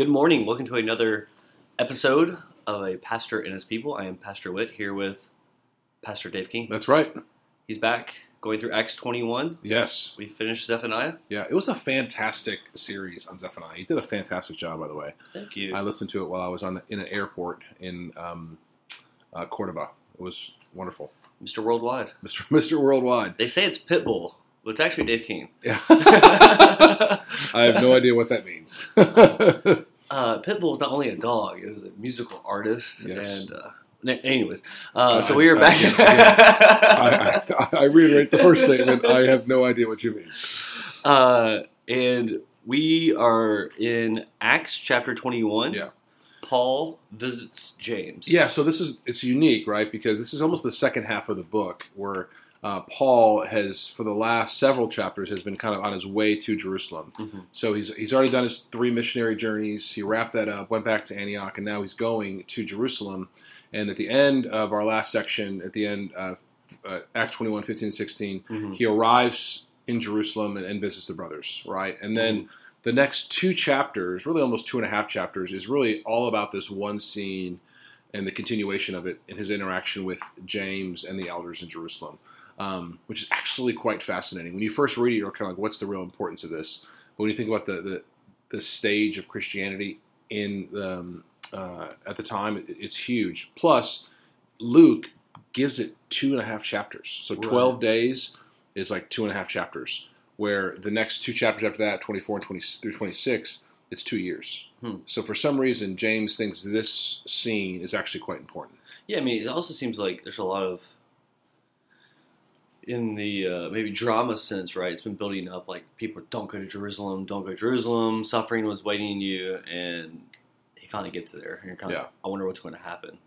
Good morning. Welcome to another episode of A Pastor and His People. I am Pastor Witt here with Pastor Dave King. That's right. He's back going through Acts 21. Yes. We finished Zephaniah. Yeah, it was a fantastic series on Zephaniah. He did a fantastic job, by the way. Thank you. I listened to it while I was on the, in an airport in um, uh, Cordoba. It was wonderful. Mr. Worldwide. Mr. Mr. Worldwide. They say it's Pitbull, but it's actually Dave King. Yeah. I have no idea what that means. Uh, Pitbull is not only a dog; it was a musical artist. Yes. And uh, anyways, uh, so we are I- back. I, I, I reiterate the first statement. I have no idea what you mean. uh, and we are in Acts chapter twenty-one. Yeah. Paul visits James. Yeah, so this is it's unique, right? Because this is almost the second half of the book where uh, Paul has, for the last several chapters, has been kind of on his way to Jerusalem. Mhm. So he's he's already done his three missionary journeys. He wrapped that up, went back to Antioch, and now he's going to Jerusalem. And at the end of our last section, at the end, uh, uh, Acts 21, 15, and 16, Mhm. he arrives in Jerusalem and, and visits the brothers, right? And then the next two chapters, really almost two and a half chapters, is really all about this one scene and the continuation of it in his interaction with James and the elders in Jerusalem, um, which is actually quite fascinating. When you first read it, you're kind of like, what's the real importance of this? But when you think about the, the, the stage of Christianity in um, uh, at the time, it, it's huge. Plus, Luke gives it two and a half chapters. So Right. 12 days is like two and a half chapters, where the next two chapters after that, 24 and 20 through 26, it's two years. Hmm. So for some reason, James thinks this scene is actually quite important. Yeah, I mean, it also seems like there's a lot of, in the uh, maybe drama sense, right? It's been building up like people don't go to Jerusalem, don't go to Jerusalem. Suffering was waiting you, and he finally gets there, and you're kind of, Yeah. I wonder what's going to happen.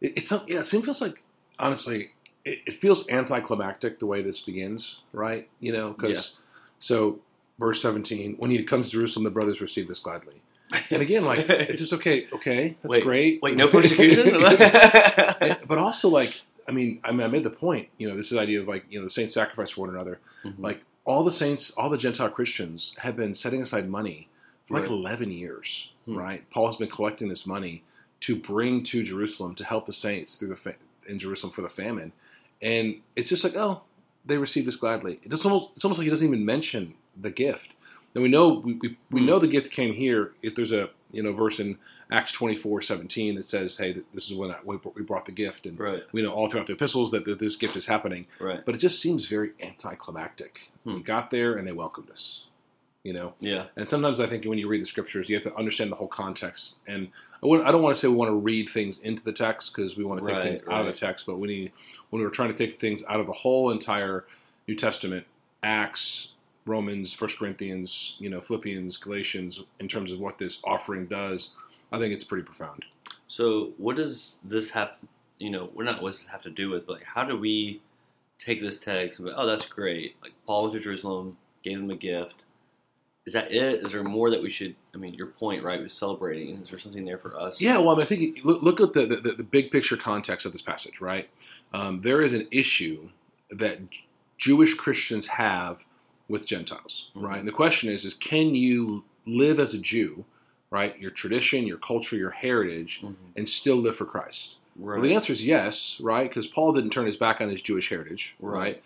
It, it's yeah, it seems feels like honestly, it, it feels anticlimactic the way this begins, right? You know, because so verse seventeen, when he comes to Jerusalem, the brothers receive this gladly. And again, like it's just okay, okay, that's Wait, great. Wait, no persecution? But also like I mean, I mean, I made the point. You know, this is the idea of like you know the saints sacrifice for one another. Mhm. Like all the saints, all the Gentile Christians have been setting aside money for like eleven years. Hmm. Right? Paul has been collecting this money to bring to Jerusalem to help the saints through the fa- in Jerusalem for the famine, and it's just like oh, they received this gladly. It's almost it's almost like he doesn't even mention the gift. And we know we, we, we Hmm. know the gift came here. If there's a you know verse in Acts twenty four seventeen that says, "Hey, this is when I, we we brought the gift," and right, we know all throughout the epistles that, that this gift is happening. right, But it just seems very anticlimactic. Hmm. We got there and they welcomed us, you know. yeah, And sometimes I think when you read the scriptures, you have to understand the whole context. And I, I don't want to say we want to read things into the text because we want to take Right, things out of the text. But when you, when we're trying to take things out of the whole entire New Testament, Acts, Romans, First Corinthians, you know, Philippians, Galatians, in terms of what this offering does, I think it's pretty profound. So, what does this have? You know, we're not what does this have to do with, but like, how do we take this text? And be, oh, that's great. Like Paul went to Jerusalem, gave them a gift. Is that it? Is there more that we should? I mean, your point, right? Was celebrating. Is there something there for us? Yeah, well, I, mean, I think look, look at the, the, the big picture context of this passage, right? Um, there is an issue that Jewish Christians have with Gentiles, Mhm. right? And the question is, is can you live as a Jew, right? Your tradition, your culture, your heritage, Mhm. and still live for Christ? right. Well, the answer is yes, right? Because Paul didn't turn his back on his Jewish heritage, Right. right?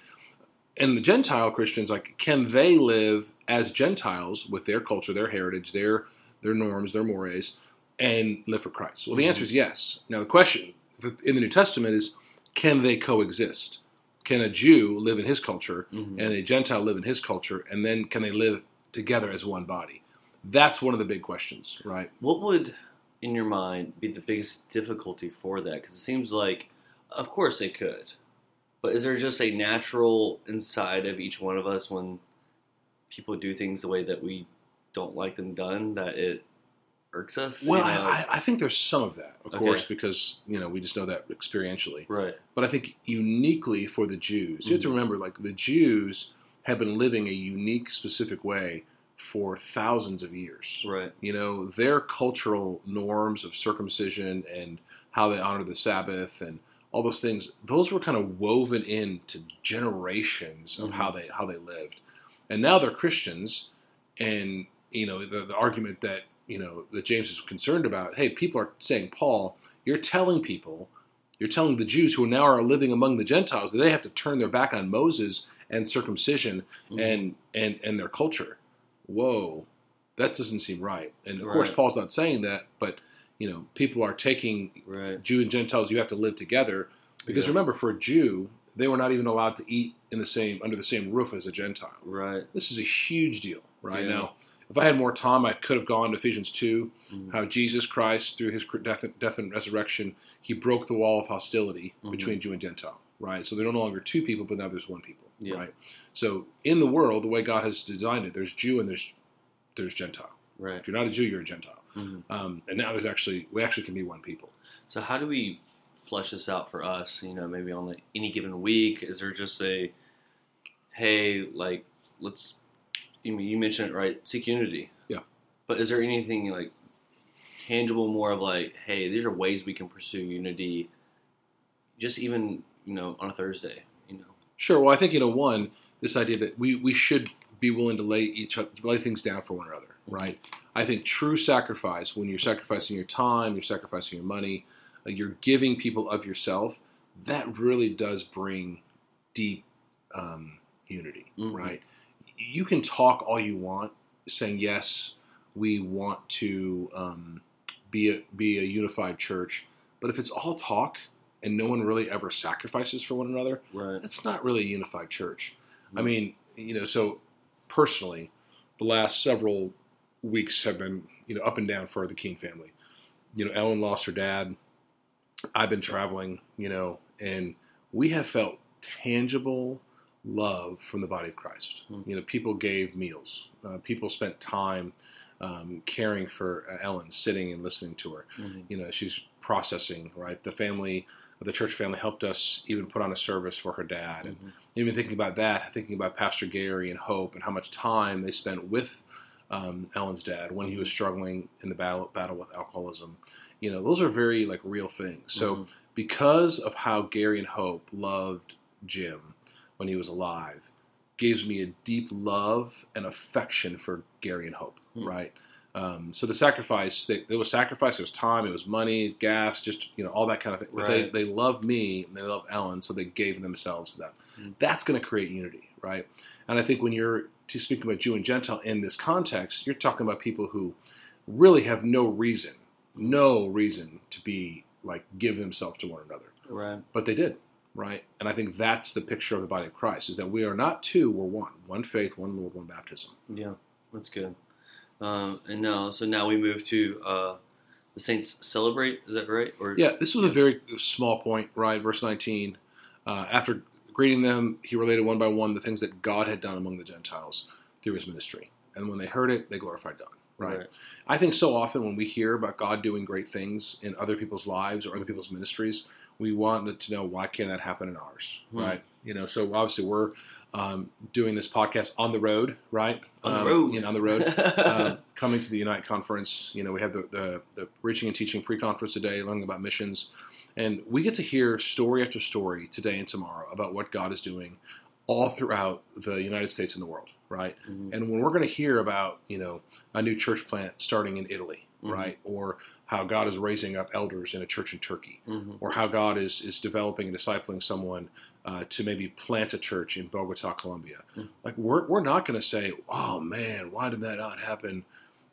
And the Gentile Christians, like, can they live as Gentiles with their culture, their heritage, their their norms, their mores, and live for Christ? Well, the answer is yes. Now, the question in the New Testament is, can they coexist? Can a Jew live in his culture Mhm. and a Gentile live in his culture, and then can they live together as one body? That's one of the big questions, right? What would, in your mind, be the biggest difficulty for that? Because it seems like, of course, they could, but is there just a natural inside of each one of us when people do things the way that we don't like them done that it irks us? Well, you know? I, I- think there's some of that, of Okay. course, because you know we just know that experientially. right. But I think uniquely for the Jews, you have to Mhm. remember, like the Jews have been living a unique, specific way for thousands of years. Right. You know, their cultural norms of circumcision and how they honor the Sabbath and all those things, those were kind of woven into generations of Mhm. how they how they lived. And now they're Christians, and you know the, the argument that you know that James is concerned about. Hey, people are saying, Paul, you're telling people, you're telling the Jews who now are living among the Gentiles that they have to turn their back on Moses and circumcision Mhm. and and and their culture. Whoa, that doesn't seem right. And of course, Paul's not saying that, but you know, people are taking right. Jew and Gentiles. You have to live together because Yeah. remember, for a Jew, they were not even allowed to eat in the same under the same roof as a Gentile. Right. This is a huge deal, right Yeah. now. If I had more time, I could have gone to Ephesians two, Mhm. how Jesus Christ, through his death, death and resurrection, he broke the wall of hostility Mhm. between Jew and Gentile, right? So they're no longer two people, but now there's one people, Yeah. right? So in the world, the way God has designed it, there's Jew and there's there's Gentile. Right. If you're not a Jew, you're a Gentile. Mhm. Um, and now there's actually we actually can be one people. So how do we flesh this out for us? You know, maybe on the, any given week, is there just a, hey, like let's, you mean you mentioned it right, seek unity. Yeah. But is there anything like tangible, more of like, hey, these are ways we can pursue unity, just even you know on a Thursday, you know. Sure. Well, I think you know one this idea that we we should be willing to lay each lay things down for one another, right? I think true sacrifice when you're sacrificing your time, you're sacrificing your money, uh, you're giving people of yourself. That really does bring deep um, unity, Mhm. right? You can talk all you want, saying yes, we want to um, be a, be a unified church, but if it's all talk and no one really ever sacrifices for one another, Right. that's not really a unified church. I Mhm. mean, you know, so personally, the last several weeks have been, you know, up and down for the Keene family. You know, Ellen lost her dad. I've been traveling, you know, and we have felt tangible love from the body of Christ. Hmm. You know, people gave meals. Uh, people spent time um, caring for uh, Ellen, sitting and listening to her Mhm. you know she's processing right the family the church family helped us even put on a service for her dad and Mhm. even thinking about that thinking about pastor gary and hope and how much time they spent with um, ellen's dad when he was struggling in the battle battle with alcoholism you know those are very like real things so Mhm. because of how gary and hope loved jim when he was alive gives me a deep love and affection for gary and hope Hmm. right um, so the sacrifice, they, there was sacrifice. It was time. It was money, gas, just you know all that kind of thing. But Right. they they love me and they love Ellen, so they gave themselves to them. Mm. That's going to create unity, right? And I think when you're to speaking about Jew and Gentile in this context, you're talking about people who really have no reason, no reason to be like give themselves to one another, Right. but they did, right? And I think that's the picture of the body of Christ: is that we are not two, we're one, one faith, one Lord, one baptism. Yeah, that's good. Um, and now, so now we move to uh, the saints celebrate. Is that right? Or Yeah, this was a very small point, right? Verse 19. Uh, after greeting them, he related one by one the things that God had done among the Gentiles through his ministry. And when they heard it, they glorified God, right? I think so often when we hear about God doing great things in other people's lives or other people's ministries, we want to know why can't that happen in ours, Hmm. right? You know, so obviously we're um, doing this podcast on the road, right? On the Um, road. you know, on the road. um, coming to the Unite conference, you know, we have the, the, the reaching and teaching pre-conference today, learning about missions, and we get to hear story after story today and tomorrow about what God is doing all throughout the United States and the world, right? Mhm. And when we're going to hear about, you know, a new church plant starting in Italy, Mhm. right, or how God is raising up elders in a church in Turkey, Mhm. or how God is is developing and discipling someone uh, to maybe plant a church in Bogota, Colombia. Mm. Like we're we're not going to say, "Oh man, why did that not happen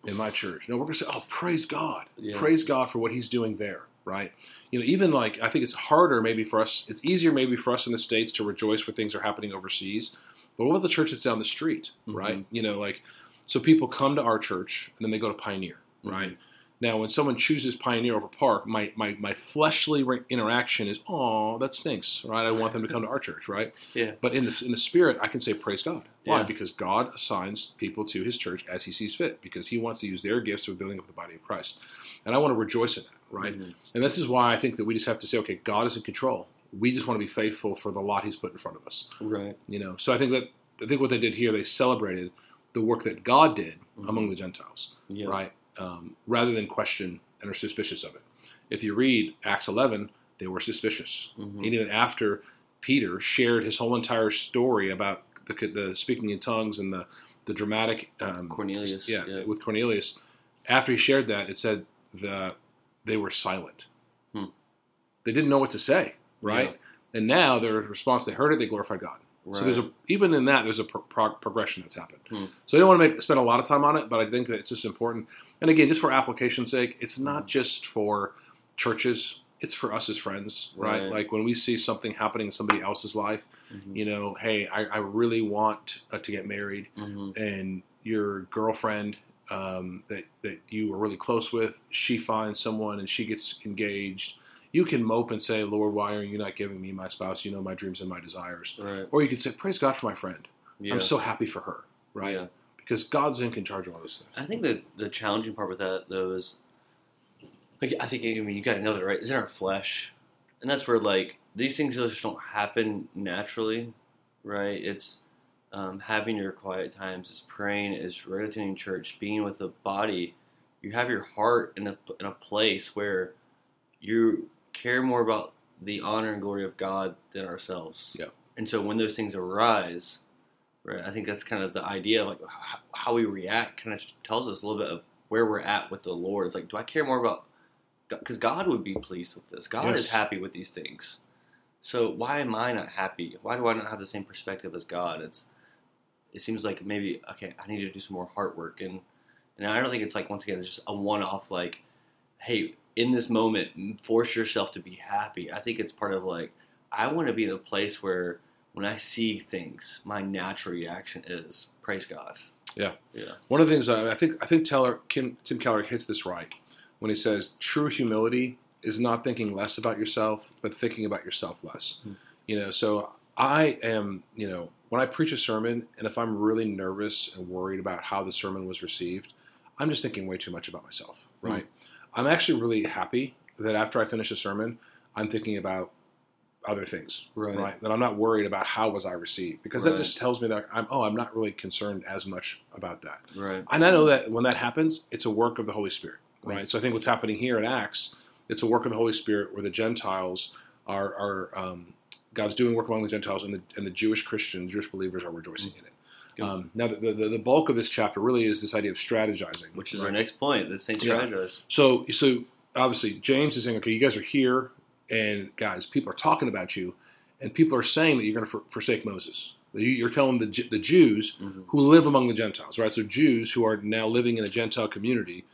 in my church?" No, we're going to say, "Oh, praise God, Yeah. praise God for what He's doing there." Right? You know, even like I think it's harder maybe for us. It's easier maybe for us in the states to rejoice when things are happening overseas. But what about the church that's down the street? Right? Mhm. You know, like so people come to our church and then they go to Pioneer. Right? Now, when someone chooses Pioneer over Park, my, my, my fleshly re- interaction is, oh, that stinks, right? I want them to come to our church, right? Yeah. But in the, in the spirit, I can say, praise God. Why? Yeah. Because God assigns people to his church as he sees fit, because he wants to use their gifts for building up the body of Christ. And I want to rejoice in that, right? Mhm. And this is why I think that we just have to say, okay, God is in control. We just want to be faithful for the lot he's put in front of us, Right. you know? So I think that, I think what they did here, they celebrated the work that God did Mhm. among the Gentiles Yeah. right? Um, rather than question and are suspicious of it. If you read Acts 11, they were suspicious. Mhm. And even after Peter shared his whole entire story about the, the speaking in tongues and the the dramatic um, Cornelius, yeah, yeah. with Cornelius, after he shared that, it said that they were silent. Hmm. They didn't know what to say, right? And now their response, they heard it, they glorified God. So there's a even in that there's a pro- pro- progression that's happened. Hmm. So I don't want to make spend a lot of time on it, but I think that it's just important. And again, just for application's sake, it's not Hmm. just for churches; it's for us as friends, right? Right. Like when we see something happening in somebody else's life, Mhm. you know, hey, I, I really want uh, to get married, Mhm. and your girlfriend um, that that you were really close with, she finds someone and she gets engaged. You can mope and say, Lord, why are you not giving me my spouse? You know my dreams and my desires. Right. Or you can say, Praise God for my friend. Yeah. I'm so happy for her, right? Yeah. Because God's in charge of all this things. I think that the challenging part with that though is, like, I think I mean you gotta know that right. Is in our flesh, and that's where like these things just don't happen naturally, right? It's um, having your quiet times, it's praying, it's attending church, being with the body. You have your heart in a in a place where you care more about the honor and glory of God than ourselves. Yeah. And so when those things arise, right, I think that's kind of the idea of like how, we react kind of tells us a little bit of where we're at with the Lord. It's like, do I care more about because God would be pleased with this. God is happy with these things. So why am I not happy? Why do I not have the same perspective as God? It's it seems like maybe okay, I need to do some more heart work and and I don't think it's like once again it's just a one off like, hey, in this moment, force yourself to be happy. I think it's part of like I want to be in a place where when I see things, my natural reaction is praise God. Yeah. Yeah. One of the things I I think I think Teller, Kim, Tim Keller hits this right when he says true humility is not thinking less about yourself, but thinking about yourself less. Hmm. You know, so I am, you know, when I preach a sermon, and if I'm really nervous and worried about how the sermon was received, I'm just thinking way too much about myself, Hmm. right? I'm actually really happy that after I finish a sermon, I'm thinking about other things, Right. right? That I'm not worried about how was I received because Right. that just tells me that I'm oh I'm not really concerned as much about that. Right. And I know that when that happens, it's a work of the Holy Spirit, right? Right. So I think what's happening here in Acts, it's a work of the Holy Spirit where the Gentiles are, are um, God's doing work among the Gentiles, and the, and the Jewish Christians, Jewish believers are rejoicing in it. Um, now, the, the, the bulk of this chapter really is this idea of strategizing, Which is right? our next point, the Yeah. strategize. So, so obviously, James is saying, okay, you guys are here, and guys, people are talking about you, and people are saying that you're going to for, forsake Moses. You- You're telling the, the Jews Mhm. who live among the Gentiles, right? So Jews who are now living in a Gentile community,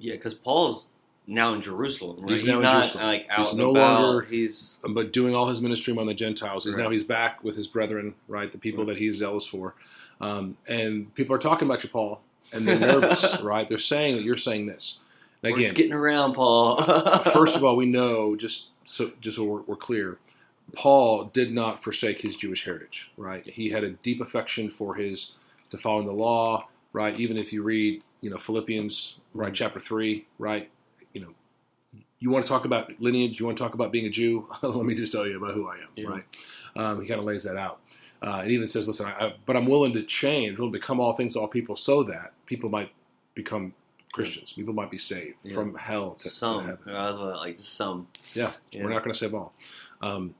Yeah, because Paul's now in Jerusalem. Right? He's now in not Jerusalem. like out He's no about. longer- He's but doing all his ministry among the Gentiles. He's Right. now he's back with his brethren, right? The people Right. that he's zealous for, um, and people are talking about you, Paul, and they're nervous, right? They're saying that you're saying this. And again, getting around, Paul. first of all, we know just so just so we're, we're clear, Paul did not forsake his Jewish heritage, right? He had a deep affection for his to following the law, right? Even if you read, you know, Philippians, right, chapter three, right, you know, you want to talk about lineage, you want to talk about being a Jew. Let me just tell you about who I am, Yeah. right? Um, he kind of lays that out. Uh, it even says, "Listen, I, I, but I'm willing to change, willing to become all things to all people, so that people might become Christians. People might be saved Yeah. from hell to, to some, heaven." rather like some. Yeah, Yeah. we're not going to save all. Um,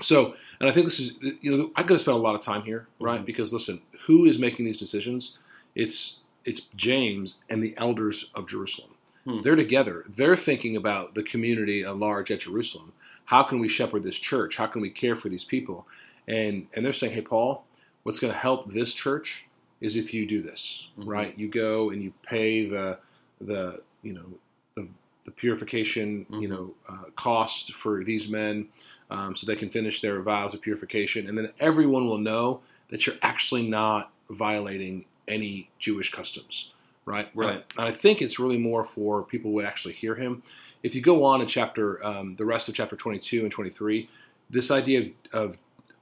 so, and I think this is, you know, I'm going to spend a lot of time here, right? Mhm. Because listen, who is making these decisions? It's it's James and the elders of Jerusalem. Hmm. They're together. They're thinking about the community at large at Jerusalem. How can we shepherd this church? How can we care for these people? And and they're saying, hey, Paul, what's going to help this church is if you do this, Mhm. right? You go and you pay the the you know the the purification you Mhm. know uh, cost for these men, um, so they can finish their vows of purification, and then everyone will know that you're actually not violating any Jewish customs, right? Right. And I think it's really more for people who would actually hear him. If you go on in chapter, um, the rest of chapter 22 and 23, this idea of, of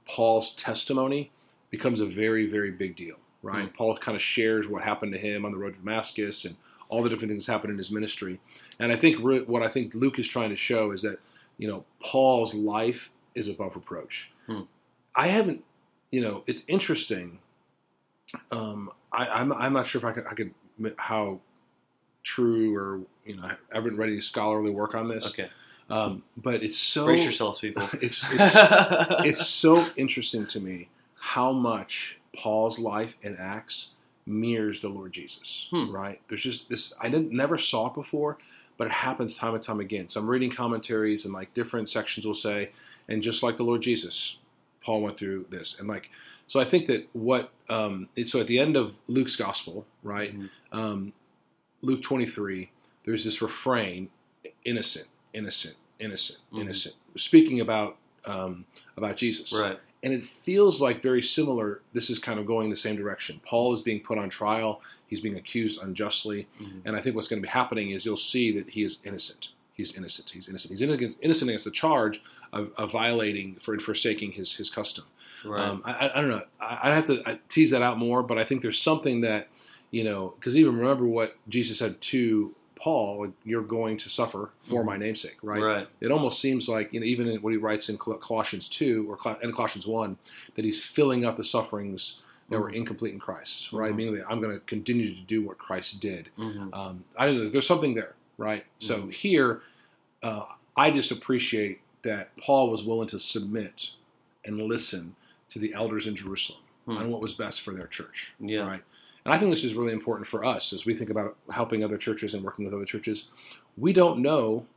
Paul's testimony becomes a very, very big deal, right? Paul kind of shares what happened to him on the road to Damascus and all the different things that happened in his ministry. And I think re- what I think Luke is trying to show is that, you know, Paul's life is above reproach. Hmm. I haven't, you know, it's interesting. Um, I, I'm, I'm not sure if I could, I could, how true or, you know, I haven't read any scholarly work on this. Okay, Um, but it's so, brace yourselves, people. it's, it's, it's so interesting to me how much Paul's life in Acts mirrors the Lord Jesus, Hmm. right? There's just this, I didn't, never saw it before, but it happens time and time again. So I'm reading commentaries and like different sections will say, and just like the Lord Jesus, Paul went through this. And like, so I think that what, um, it's, so at the end of Luke's gospel, right? Mhm. Um, Luke 23, there's this refrain, innocent, innocent, innocent, Mhm. innocent, speaking about, um, about Jesus Right. And it feels like very similar. This is kind of going the same direction. Paul is being put on trial. He's being accused unjustly, Mhm. and I think what's going to be happening is you'll see that he is innocent. He's innocent. He's innocent. He's innocent, innocent against the charge of, of violating for forsaking his his custom. Right. Um, I, I- don't know. I, I have to I tease that out more, but I think there's something that you know because even remember what Jesus said to Paul: "You're going to suffer for Mhm. my namesake." right. it almost seems like you know even in what he writes in Colossians two or in Colossians one that he's filling up the sufferings that were Mhm. incomplete in Christ, right? Mhm. Meaning that I'm going to continue to do what Christ did. hmm Um, I don't know. There's something there, right? So Mhm. here, uh, I just appreciate that Paul was willing to submit and listen to the elders in Jerusalem Hmm. on what was best for their church, Yeah. right? And I think this is really important for us as we think about helping other churches and working with other churches. We don't know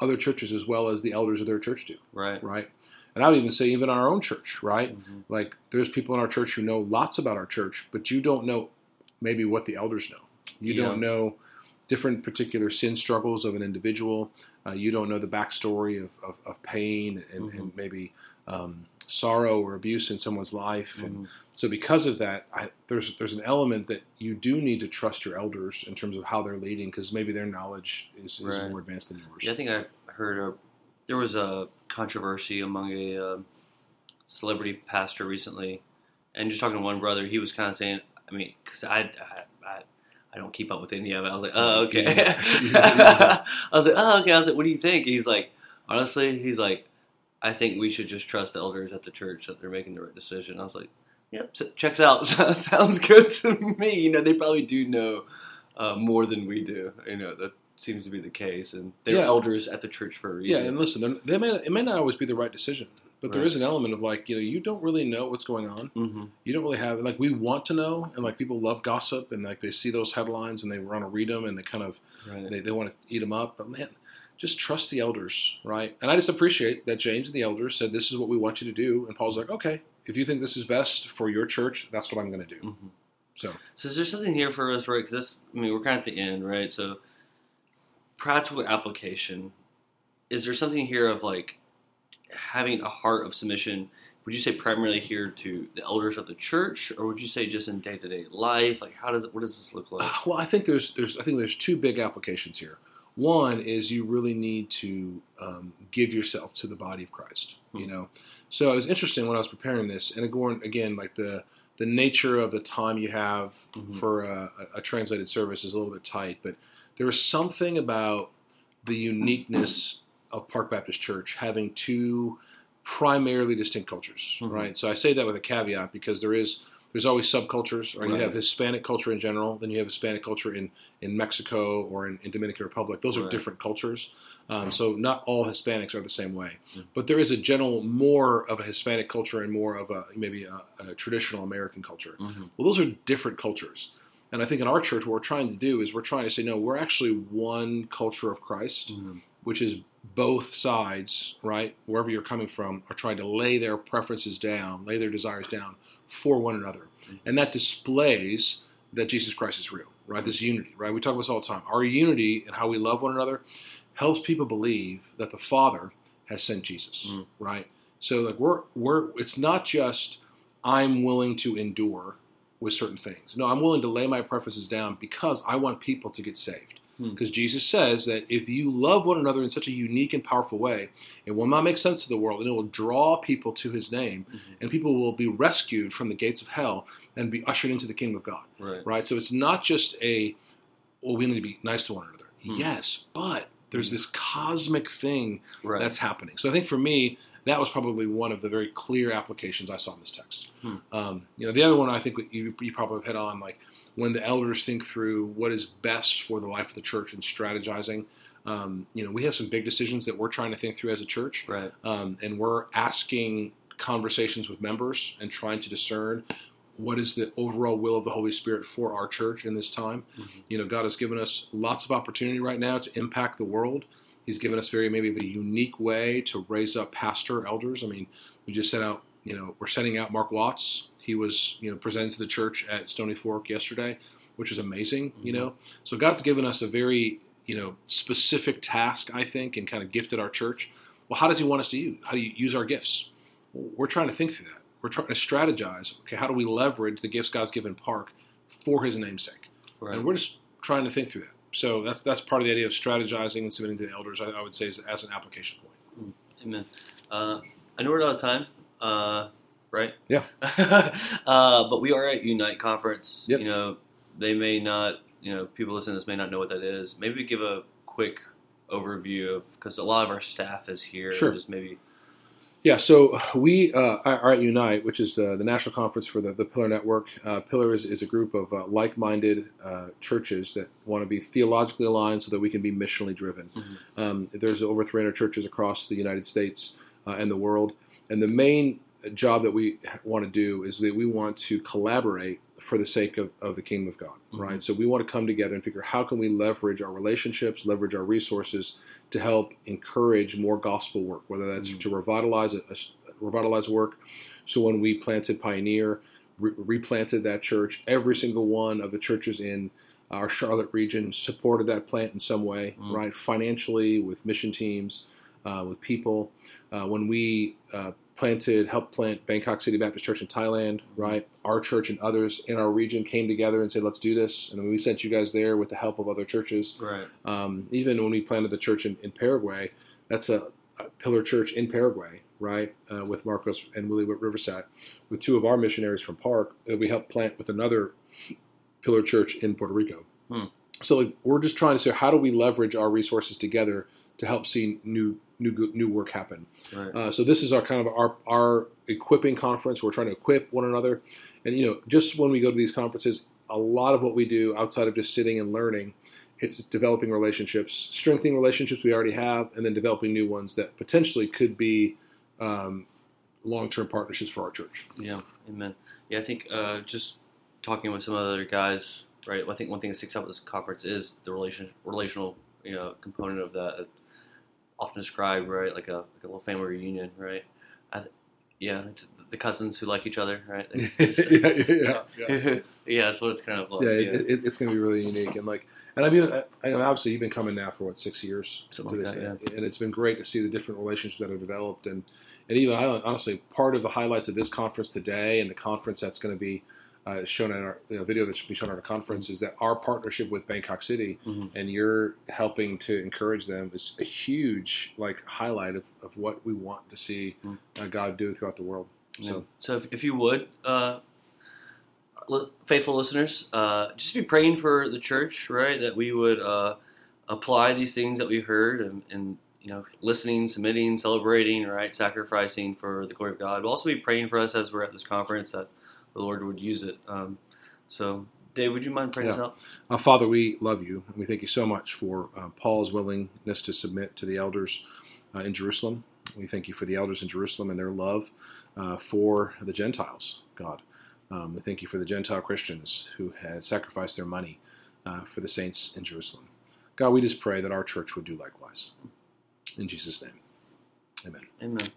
other churches as well as the elders of their church do, Right. right? And I would even say even our own church, right? Mhm. Like there's people in our church who know lots about our church, but you don't know maybe what the elders know. You don't know different particular sin struggles of an individual. Uh, you don't know the backstory of, of, of pain and, Mhm. and maybe um, sorrow or abuse in someone's life. And Mhm. So because of that, I, there's there's an element that you do need to trust your elders in terms of how they're leading because maybe their knowledge is, is Right. more advanced than yours. Yeah, I think I heard a, there was a controversy among a um celebrity pastor recently, and just talking to one brother, he was kind of saying, I mean, because I, I, I, I don't keep up with any of it. I was like, oh, okay. I was like, oh, okay. I was like, what do you think? He's like, honestly, he's like, I think we should just trust the elders at the church that they're making the right decision. I was like, yep, s- checks out. Sounds good to me. You know, they probably do know uh, more than we do. You know, that seems to be the case, and they're Yeah. elders at the church for a Yeah, and listen, they're- may it may not always be the right decision, but there Right. is an element of like you know you don't really know what's going on. hmm You don't really have like we want to know, and like people love gossip, and like they see those headlines and they want to read them, and they kind of Right. they, they want to eat them up. But man, just trust the elders, right? And I just appreciate that James and the elders said this is what we want you to do, and Paul's like, okay, if you think this is best for your church, that's what I'm going to do. Mhm. So So is there something here for us, right? Because this, I mean, we're kind of at the end, right? So practical application. Is there something here of like having a heart of submission? Would you say primarily here to the elders of the church, or would you say just in day to day life? Like, how does it? What does this look like? Uh, Well, I think there's there's I think there's two big applications here. One is you really need to um, give yourself to the body of Christ. You know, so it was interesting when I was preparing this, and again, again like the the nature of the time you have Mhm. for a, a translated service is a little bit tight, but there was something about the uniqueness of Park Baptist Church having two primarily distinct cultures, Mhm. right? So I say that with a caveat because there is there's always subcultures, right? You have Hispanic culture in general, then you have Hispanic culture in, in Mexico or in, in Dominican Republic. Those are Right. different cultures. Um, so not all Hispanics are the same way, Mhm. but there is a general more of a Hispanic culture and more of a maybe a, a traditional American culture. Mhm. Well, those are different cultures. And I think in our church, what we're trying to do is we're trying to say, no, we're actually one culture of Christ, Mhm. which is both sides, right? Wherever you're coming from, are trying to lay their preferences down, lay their desires down for one another. And that displays that Jesus Christ is real, right? This unity, right? We talk about this all the time. Our unity and how we love one another helps people believe that the Father has sent Jesus, Mm. right? So like we're we're it's not just I'm willing to endure with certain things. No, I'm willing to lay my preferences down because I want people to get saved. Hmm. Because Jesus says that if you love one another in such a unique and powerful way, it will not make sense to the world and it will draw people to his name Mhm. and people will be rescued from the gates of hell and be ushered into the kingdom of God. Right. Right? So it's not just a well, we need to be nice to one another. Hmm. Yes, but there's Hmm. this cosmic thing Right. that's happening. So I think for me, that was probably one of the very clear applications I saw in this text. Hmm. Um, you know, the other one I think you, you probably hit on, like when the elders think through what is best for the life of the church and strategizing. Um, you know, we have some big decisions that we're trying to think through as a church, right. um, and we're asking conversations with members and trying to discern what is the overall will of the Holy Spirit for our church in this time. Mm-hmm. You know, God has given us lots of opportunity right now to impact the world. He's given us very maybe a unique way to raise up pastor elders. I mean, we just sent out, you know, we're sending out Mark Watts. He was, you know, presented to the church at Stony Fork yesterday, which was amazing, you Mhm. know. So God's given us a very, you know, specific task, I think, and kind of gifted our church. Well, how does he want us to use? How do you use our gifts? We're trying to think through that. We're trying to strategize. Okay, how do we leverage the gifts God's given Park for His namesake? Right. And we're just trying to think through that. So that's that's part of the idea of strategizing and submitting to the elders. I, I would say as, as an application point. Amen. Uh, I know we're out of time, uh, right? Yeah. uh, but we are at Unite conference. Yep. You know, they may not. You know, people listening to this may not know what that is. Maybe give a quick overview of because a lot of our staff is here. Sure. Just maybe. Yeah, so we uh, are at Unite, which is uh, the national conference for the, the Pillar Network. Uh, Pillar is, is a group of uh, like minded uh, churches that want to be theologically aligned so that we can be missionally driven. Mhm. Um, there's over 300 churches across the United States uh, and the world. And the main job that we want to do is that we want to collaborate for the sake of, of the kingdom of God, Mhm. right? So we want to come together and figure how can we leverage our relationships, leverage our resources to help encourage more gospel work, whether that's Mhm. to revitalize a, a- revitalize work. So when we planted Pioneer, re- replanted that church, every single one of the churches in our Charlotte region supported that plant in some way, Mm. right? Financially, with mission teams, uh, with people. Uh, when we uh, planted, helped plant Bangkok City Baptist Church in Thailand, right? Our church and others in our region came together and said, "Let's do this." And we sent you guys there with the help of other churches. Right. Um, even when we planted the church in, in Paraguay, that's a, a pillar church in Paraguay, right? Uh, with Marcos and Willie Witt Riverside, with two of our missionaries from Park that we helped plant with another pillar church in Puerto Rico. Hmm. So like, we're just trying to say, how do we leverage our resources together to help see new new new work happen? Right. Uh, so this is our kind of our our equipping conference. We're trying to equip one another, and you know, just when we go to these conferences, a lot of what we do outside of just sitting and learning, it's developing relationships, strengthening relationships we already have, and then developing new ones that potentially could be um, long-term partnerships for our church. Yeah, amen. Yeah, I think uh, just talking with some other guys, right? I think one thing that sticks out with this conference is the relation, relational, you know, component of that. Often described, right, like a like a little family reunion, right? I, th- yeah, it's the cousins who like each other, right? yeah, yeah, yeah. yeah, that's what it's kind of like. yeah, it, it, it's going to be really unique and like, and I mean, I, I know obviously you've been coming now for what six years Something to like this, that, and it's been great to see the different relationships that have developed, and and even I honestly part of the highlights of this conference today and the conference that's going to be uh, shown in our the video that should be shown at our conference is that our partnership with Bangkok City Mhm. and you're helping to encourage them is a huge like highlight of, of what we want to see Mm. uh, God do throughout the world. Yeah. So So if, if you would, uh, li- faithful listeners, uh, just be praying for the church, right? That we would uh, apply these things that we heard and, and you know, listening, submitting, celebrating, right, sacrificing for the glory of God. Also be praying for us as we're at this conference that the Lord would use it. Um, so, Dave, would you mind praying us Yeah. out? Uh, Father, we love you, and we thank you so much for uh, Paul's willingness to submit to the elders uh, in Jerusalem. We thank you for the elders in Jerusalem and their love uh, for the Gentiles, God. Um, we thank you for the Gentile Christians who had sacrificed their money uh, for the saints in Jerusalem. God, we just pray that our church would do likewise. In Jesus' name, amen. Amen.